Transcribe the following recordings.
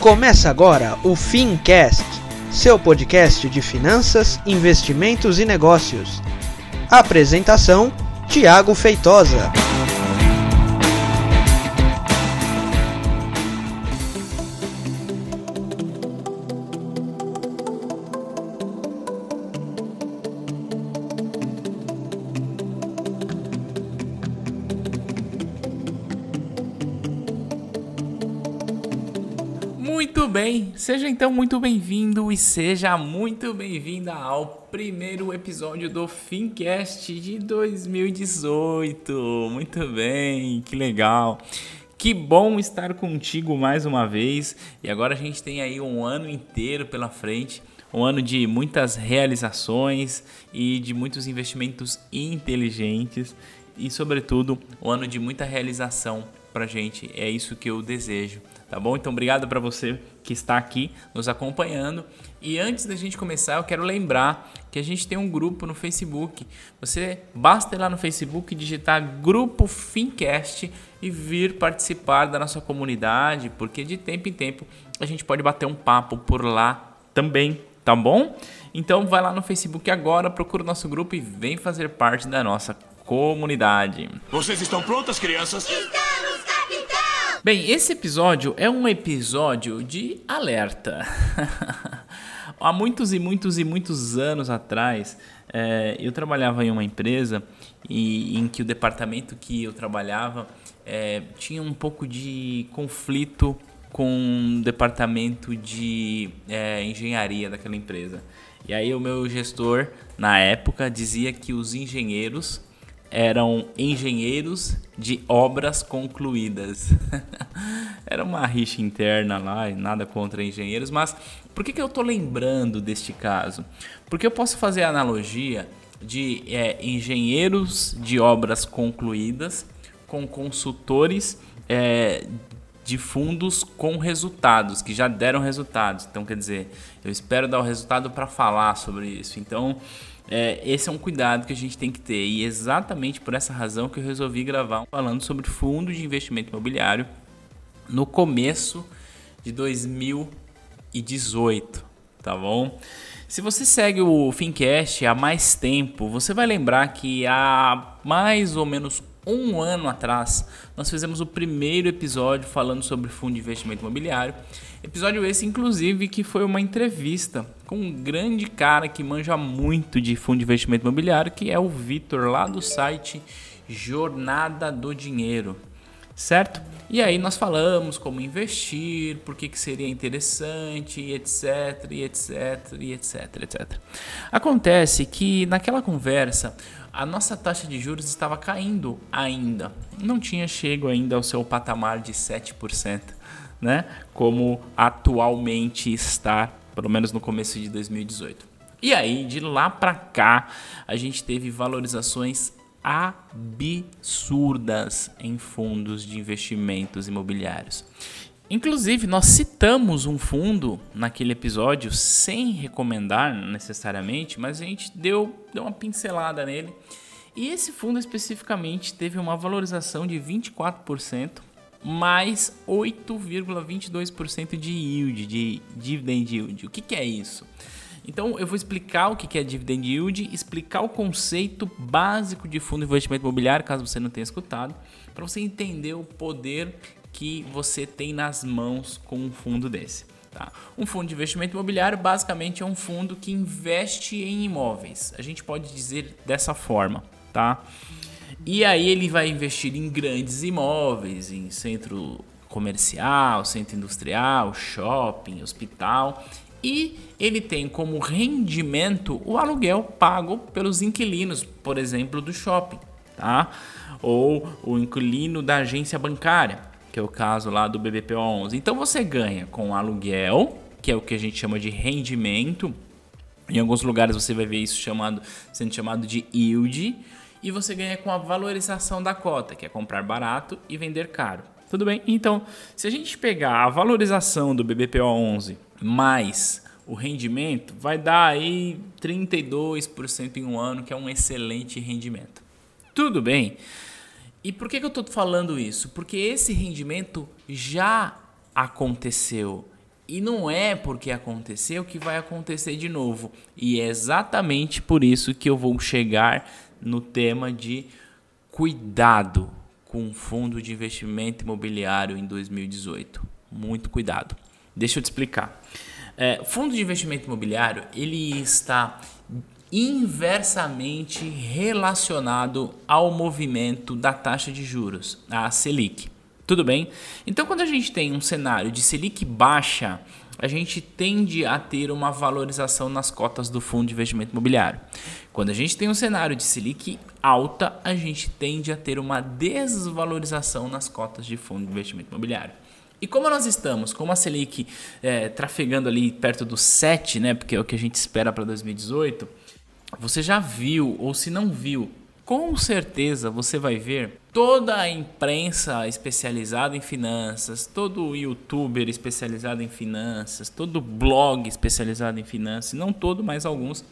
Começa agora o Fincast, seu podcast de finanças, investimentos e negócios. Apresentação: Tiago Feitosa. Seja então muito bem-vindo e seja muito bem-vinda ao primeiro episódio do Fincast de 2018. Muito bem, que legal. Que bom estar contigo mais uma vez. E agora a gente tem aí um ano inteiro pela frente, um ano de muitas realizações e de muitos investimentos inteligentes e, sobretudo, um ano de muita realização pra gente. É isso que eu desejo tá bom? Então, obrigado para você que está aqui nos acompanhando. E antes da gente começar, eu quero lembrar que a gente tem um grupo no Facebook. Você basta ir lá no Facebook, digitar Grupo Fincast e vir participar da nossa comunidade, porque de tempo em tempo a gente pode bater um papo por lá também, tá bom? Então vai lá no Facebook agora, procura o nosso grupo e vem fazer parte da nossa comunidade. Vocês estão prontas, crianças? Estamos! Bem, esse episódio é um episódio de alerta. Há muitos e muitos e muitos anos atrás, é, eu trabalhava em uma empresa e, em que o departamento que eu trabalhava é, tinha um pouco de conflito com o departamento de é, engenharia daquela empresa. E aí o meu gestor, na época, dizia que os engenheiros eram engenheiros de obras concluídas. Era uma rixa interna lá, nada contra engenheiros, mas por que, que eu estou lembrando deste caso? Porque eu posso fazer a analogia de é, engenheiros de obras concluídas com consultores é, de fundos com resultados, que já deram resultados. Então, quer dizer, eu espero dar o resultado para falar sobre isso. Então, é, esse é um cuidado que a gente tem que ter. E exatamente por essa razão que eu resolvi gravar falando sobre fundo de investimento imobiliário no começo de 2018, tá bom? Se você segue o Fincast há mais tempo, você vai lembrar que há mais ou menos um ano atrás nós fizemos o primeiro episódio falando sobre fundo de investimento imobiliário. Episódio esse, inclusive, que foi uma entrevista com um grande cara que manja muito de fundo de investimento imobiliário, que é o Vitor, lá do site Jornada do Dinheiro, certo? E aí nós falamos como investir, por que, que seria interessante, etc, etc, etc, etc. Acontece que naquela conversa a nossa taxa de juros estava caindo ainda, não tinha chego ainda ao seu patamar de 7%, né? Como atualmente está pelo menos no começo de 2018. E aí, de lá para cá, a gente teve valorizações absurdas em fundos de investimentos imobiliários. Inclusive, nós citamos um fundo naquele episódio sem recomendar necessariamente, mas a gente deu, deu uma pincelada nele. E esse fundo especificamente teve uma valorização de 24% mais 8,22% de yield, de dividend yield. O que, que é isso? Então eu vou explicar o que é dividend yield, explicar o conceito básico de fundo de investimento imobiliário, caso você não tenha escutado, para você entender o poder que você tem nas mãos com um fundo desse. Tá? Um fundo de investimento imobiliário basicamente é um fundo que investe em imóveis. A gente pode dizer dessa forma, tá? E aí ele vai investir em grandes imóveis, em centro comercial, centro industrial, shopping, hospital. E ele tem como rendimento o aluguel pago pelos inquilinos, por exemplo, do shopping, tá? Ou o inquilino da agência bancária, que é o caso lá do BBPO11. Então você ganha com aluguel, que é o que a gente chama de rendimento. Em alguns lugares você vai ver isso chamado, sendo chamado de yield e você ganha com a valorização da cota, que é comprar barato e vender caro. Tudo bem? Então, se a gente pegar a valorização do BBPO 11 mais o rendimento, vai dar aí 32% em um ano, que é um excelente rendimento. Tudo bem? E por que, que eu estou falando isso? Porque esse rendimento já aconteceu. E não é porque aconteceu que vai acontecer de novo. E é exatamente por isso que eu vou chegar no tema de cuidado com o fundo de investimento imobiliário em 2018. Muito cuidado. Deixa eu te explicar. É, fundo de investimento imobiliário ele está inversamente relacionado ao movimento da taxa de juros, a Selic. Tudo bem? Então, quando a gente tem um cenário de Selic baixa, a gente tende a ter uma valorização nas cotas do fundo de investimento imobiliário. Quando a gente tem um cenário de Selic alta, a gente tende a ter uma desvalorização nas cotas de fundo de investimento imobiliário. E como nós estamos com a Selic é, trafegando ali perto do 7, né, porque é o que a gente espera para 2018, você já viu, ou se não viu, com certeza você vai ver toda a imprensa especializada em finanças, todo youtuber especializado em finanças, todo blog especializado em finanças, não todo, mas alguns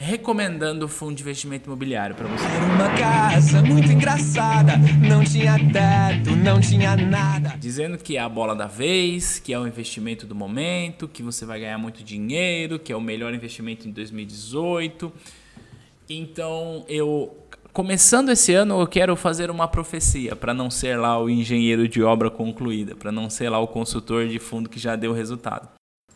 recomendando o fundo de investimento imobiliário para você. Era uma casa muito engraçada, não tinha teto, não tinha nada. Dizendo que é a bola da vez, que é o investimento do momento, que você vai ganhar muito dinheiro, que é o melhor investimento em 2018. Então, eu começando esse ano, eu quero fazer uma profecia para não ser lá o engenheiro de obra concluída, para não ser lá o consultor de fundo que já deu resultado.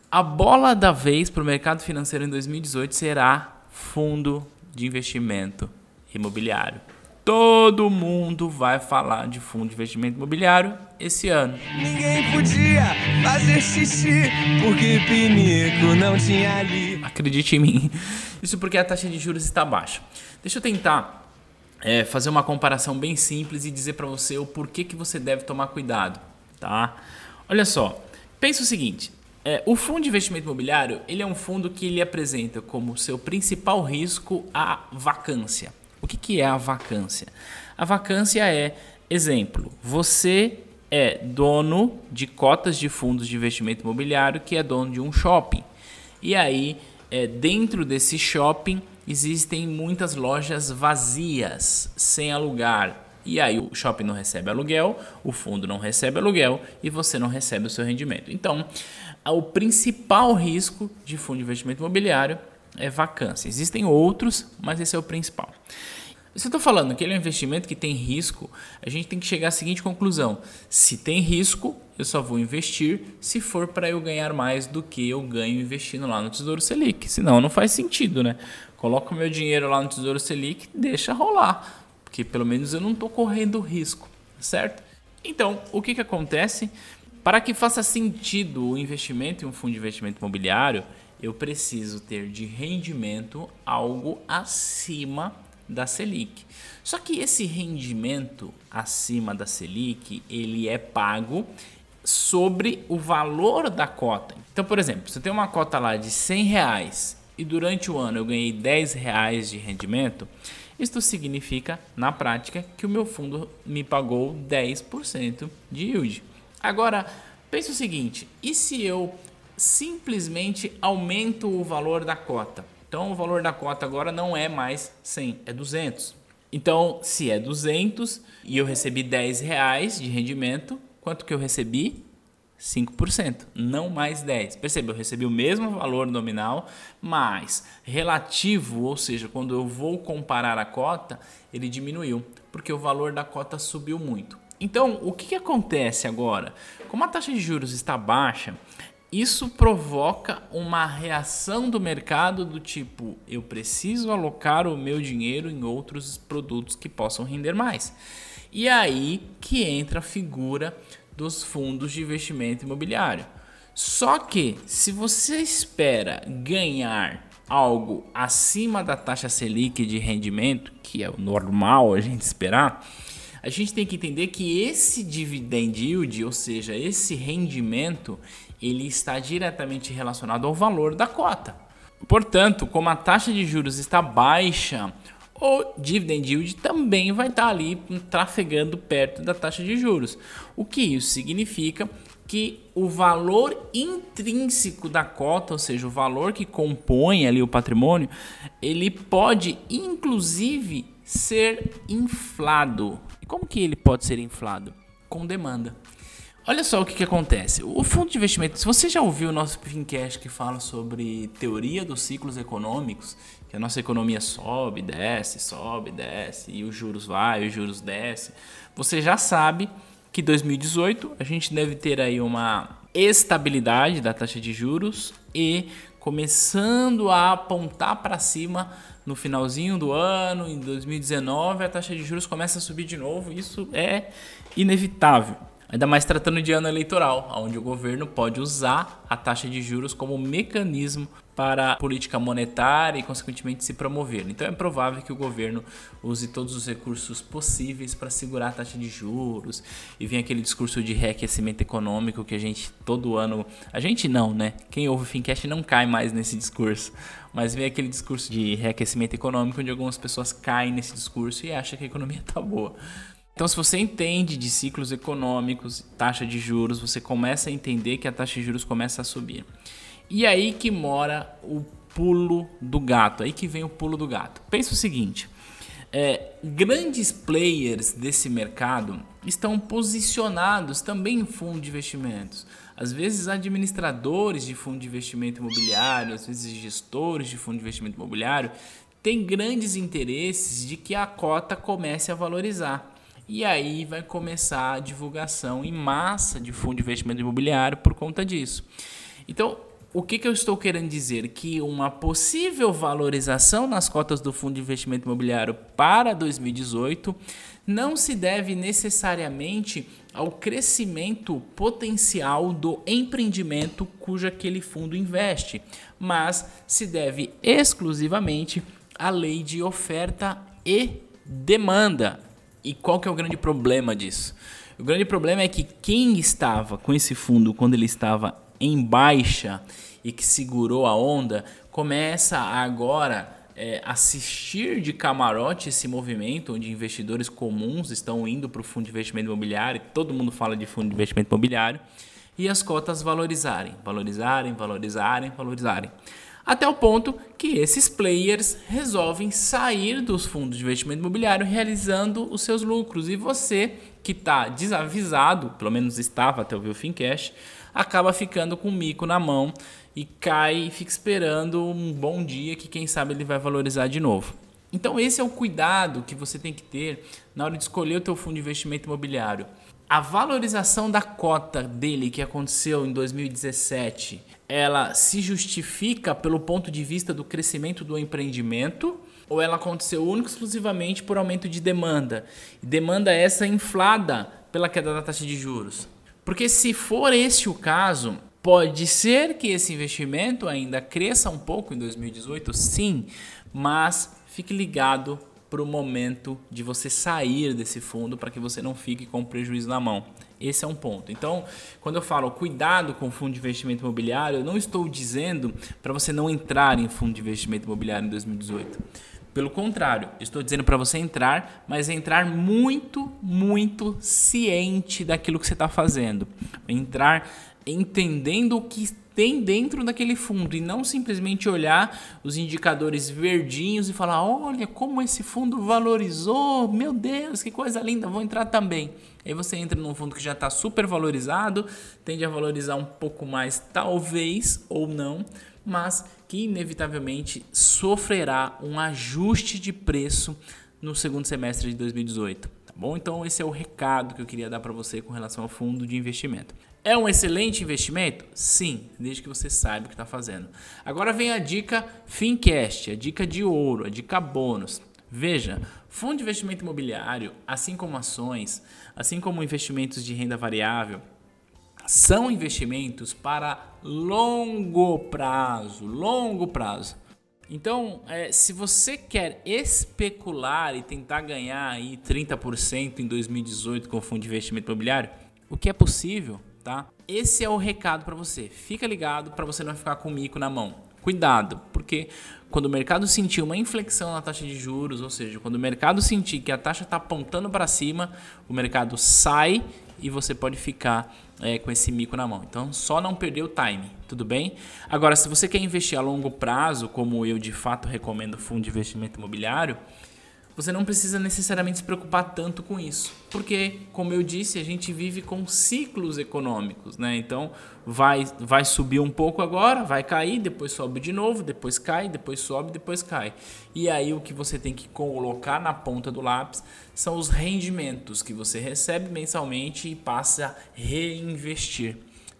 A bola da vez para o mercado financeiro em 2018 será fundo de investimento imobiliário. Todo mundo vai falar de fundo de investimento imobiliário esse ano. Ninguém podia fazer xixi porque pinico não tinha ali. Acredite em mim. Isso porque a taxa de juros está baixa. Deixa eu tentar é, fazer uma comparação bem simples e dizer para você o porquê que você deve tomar cuidado, tá? Olha só, pensa o seguinte: é, o fundo de investimento imobiliário ele é um fundo que ele apresenta como seu principal risco a vacância. O que, que é a vacância? A vacância é, exemplo, você é dono de cotas de fundos de investimento imobiliário que é dono de um shopping. E aí, é, dentro desse shopping, existem muitas lojas vazias, sem alugar. E aí o shopping não recebe aluguel, o fundo não recebe aluguel e você não recebe o seu rendimento. Então, o principal risco de fundo de investimento imobiliário é vacância. Existem outros, mas esse é o principal. Se eu estou falando que ele é um investimento que tem risco, a gente tem que chegar à seguinte conclusão: se tem risco, eu só vou investir se for para eu ganhar mais do que eu ganho investindo lá no Tesouro Selic. Senão não faz sentido, né? Coloco meu dinheiro lá no Tesouro Selic, deixa rolar, porque pelo menos eu não estou correndo risco, certo? Então, o que, que acontece? Para que faça sentido o investimento em um fundo de investimento imobiliário, eu preciso ter de rendimento algo acima da Selic. Só que esse rendimento acima da Selic, ele é pago sobre o valor da cota. Então, por exemplo, se eu tenho uma cota lá de 100 reais e durante o ano eu ganhei 10 reais de rendimento, isto significa, na prática, que o meu fundo me pagou 10% de yield. Agora, pense o seguinte: e se eu simplesmente aumento o valor da cota? Então, o valor da cota agora não é mais 100, é 200. Então, se é 200 e eu recebi 10 reais de rendimento, quanto que eu recebi? 5%, não mais 10. Perceba, eu recebi o mesmo valor nominal, mas relativo, ou seja, quando eu vou comparar a cota, ele diminuiu, porque o valor da cota subiu muito. Então, o que, que acontece agora? Como a taxa de juros está baixa, isso provoca uma reação do mercado do tipo: eu preciso alocar o meu dinheiro em outros produtos que possam render mais. E aí que entra a figura dos fundos de investimento imobiliário. Só que se você espera ganhar algo acima da taxa Selic de rendimento, que é o normal a gente esperar, a gente tem que entender que esse dividend yield, ou seja, esse rendimento, ele está diretamente relacionado ao valor da cota. Portanto, como a taxa de juros está baixa, o dividend yield também vai estar ali trafegando perto da taxa de juros. O que isso significa? Que o valor intrínseco da cota, ou seja, o valor que compõe ali o patrimônio, ele pode inclusive ser inflado. E como que ele pode ser inflado? Com demanda. Olha só o que, que acontece. O fundo de investimento, se você já ouviu o nosso Fincast que fala sobre teoria dos ciclos econômicos, que a nossa economia sobe, desce, sobe, desce, e os juros vai, os juros desce, você já sabe que 2018 a gente deve ter aí uma estabilidade da taxa de juros e começando a apontar para cima no finalzinho do ano, em 2019, a taxa de juros começa a subir de novo. Isso é inevitável. Ainda mais tratando de ano eleitoral, onde o governo pode usar a taxa de juros como mecanismo para política monetária e, consequentemente, se promover. Então, é provável que o governo use todos os recursos possíveis para segurar a taxa de juros e vem aquele discurso de reaquecimento econômico que a gente todo ano. A gente não, né? Quem ouve o Fincast não cai mais nesse discurso. Mas vem aquele discurso de reaquecimento econômico onde algumas pessoas caem nesse discurso e acham que a economia está boa. Então, se você entende de ciclos econômicos, taxa de juros, você começa a entender que a taxa de juros começa a subir. E aí que mora o pulo do gato, aí que vem o pulo do gato. Pensa o seguinte: é, grandes players desse mercado estão posicionados também em fundo de investimentos. Às vezes, administradores de fundo de investimento imobiliário, às vezes, gestores de fundo de investimento imobiliário têm grandes interesses de que a cota comece a valorizar. E aí vai começar a divulgação em massa de fundo de investimento imobiliário por conta disso. Então, o que, que eu estou querendo dizer? Que uma possível valorização nas cotas do fundo de investimento imobiliário para 2018 não se deve necessariamente ao crescimento potencial do empreendimento cujo aquele fundo investe, mas se deve exclusivamente à lei de oferta e demanda. E qual que é o grande problema disso? O grande problema é que quem estava com esse fundo quando ele estava em baixa e que segurou a onda começa agora é, assistir de camarote esse movimento onde investidores comuns estão indo para o fundo de investimento imobiliário, todo mundo fala de fundo de investimento imobiliário, e as cotas valorizarem, valorizarem, valorizarem, valorizarem até o ponto que esses players resolvem sair dos fundos de investimento imobiliário realizando os seus lucros e você que está desavisado, pelo menos estava até ouvir o Fincash, acaba ficando com o mico na mão e cai e fica esperando um bom dia que quem sabe ele vai valorizar de novo. Então esse é o cuidado que você tem que ter na hora de escolher o teu fundo de investimento imobiliário. A valorização da cota dele que aconteceu em 2017 ela se justifica pelo ponto de vista do crescimento do empreendimento ou ela aconteceu única exclusivamente por aumento de demanda? Demanda essa inflada pela queda da taxa de juros. Porque se for esse o caso, pode ser que esse investimento ainda cresça um pouco em 2018, sim, mas fique ligado para o momento de você sair desse fundo para que você não fique com prejuízo na mão. Esse é um ponto. Então, quando eu falo cuidado com fundo de investimento imobiliário, eu não estou dizendo para você não entrar em fundo de investimento imobiliário em 2018. Pelo contrário, estou dizendo para você entrar, mas entrar muito, muito ciente daquilo que você está fazendo. Entrar entendendo o que tem dentro daquele fundo e não simplesmente olhar os indicadores verdinhos e falar: olha como esse fundo valorizou, meu Deus, que coisa linda, vou entrar também. Aí você entra num fundo que já está super valorizado, tende a valorizar um pouco mais, talvez ou não, mas que inevitavelmente sofrerá um ajuste de preço no segundo semestre de 2018. Tá bom? Então, esse é o recado que eu queria dar para você com relação ao fundo de investimento. É um excelente investimento? Sim, desde que você saiba o que está fazendo. Agora vem a dica Fincast, a dica de ouro, a dica bônus. Veja, fundo de investimento imobiliário, assim como ações, assim como investimentos de renda variável, são investimentos para longo prazo, longo prazo. Então, é, se você quer especular e tentar ganhar aí 30% em 2018 com fundo de investimento imobiliário, o que é possível, tá? Esse é o recado para você. Fica ligado para você não ficar com o mico na mão. Cuidado, porque quando o mercado sentir uma inflexão na taxa de juros, ou seja, quando o mercado sentir que a taxa está apontando para cima, o mercado sai e você pode ficar é, com esse mico na mão. Então, só não perder o time, tudo bem? Agora, se você quer investir a longo prazo, como eu de fato recomendo fundo de investimento imobiliário, você não precisa necessariamente se preocupar tanto com isso, porque, como eu disse, a gente vive com ciclos econômicos, né? Então, vai, vai subir um pouco agora, vai cair, depois sobe de novo, depois cai, depois sobe, depois cai. E aí o que você tem que colocar na ponta do lápis são os rendimentos que você recebe mensalmente e passa a reinvestir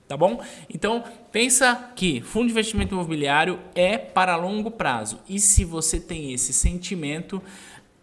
tá bom? Então, pensa que fundo de investimento imobiliário é para longo prazo. E se você tem esse sentimento,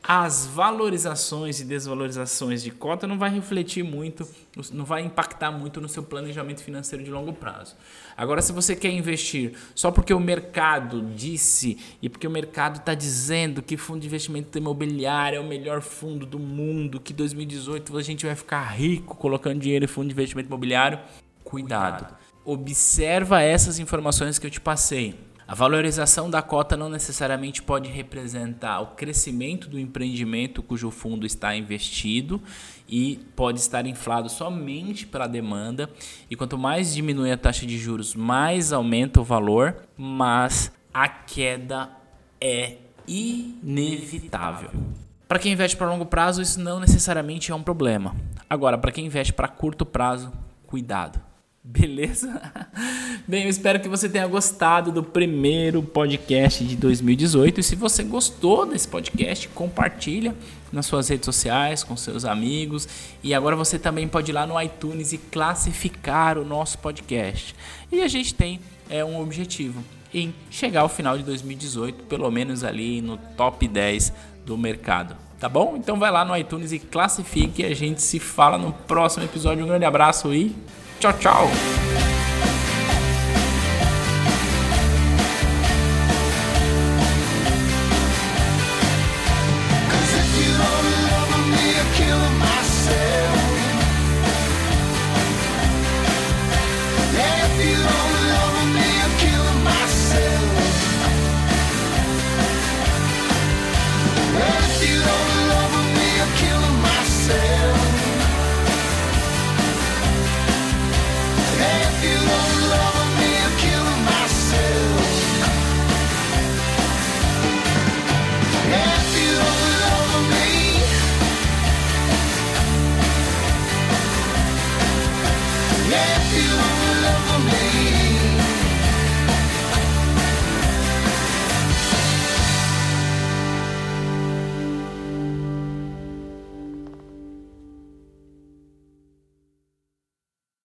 as valorizações e desvalorizações de cota não vai refletir muito, não vai impactar muito no seu planejamento financeiro de longo prazo. Agora, se você quer investir só porque o mercado disse e porque o mercado está dizendo que fundo de investimento imobiliário é o melhor fundo do mundo, que 2018 a gente vai ficar rico colocando dinheiro em fundo de investimento imobiliário, cuidado. Observa essas informações que eu te passei. A valorização da cota não necessariamente pode representar o crescimento do empreendimento cujo fundo está investido e pode estar inflado somente pela demanda. E quanto mais diminui a taxa de juros, mais aumenta o valor, mas a queda é inevitável. Para quem investe para longo prazo, isso não necessariamente é um problema. Agora, para quem investe para curto prazo, cuidado. Beleza? Bem, eu espero que você tenha gostado do primeiro podcast de 2018. E se você gostou desse podcast, compartilha nas suas redes sociais, com seus amigos. E agora você também pode ir lá no iTunes e classificar o nosso podcast. E a gente tem é, um objetivo em chegar ao final de 2018, pelo menos ali no top 10 do mercado. Tá bom? Então vai lá no iTunes e classifique. A gente se fala no próximo episódio. Um grande abraço e Tchau, tchau.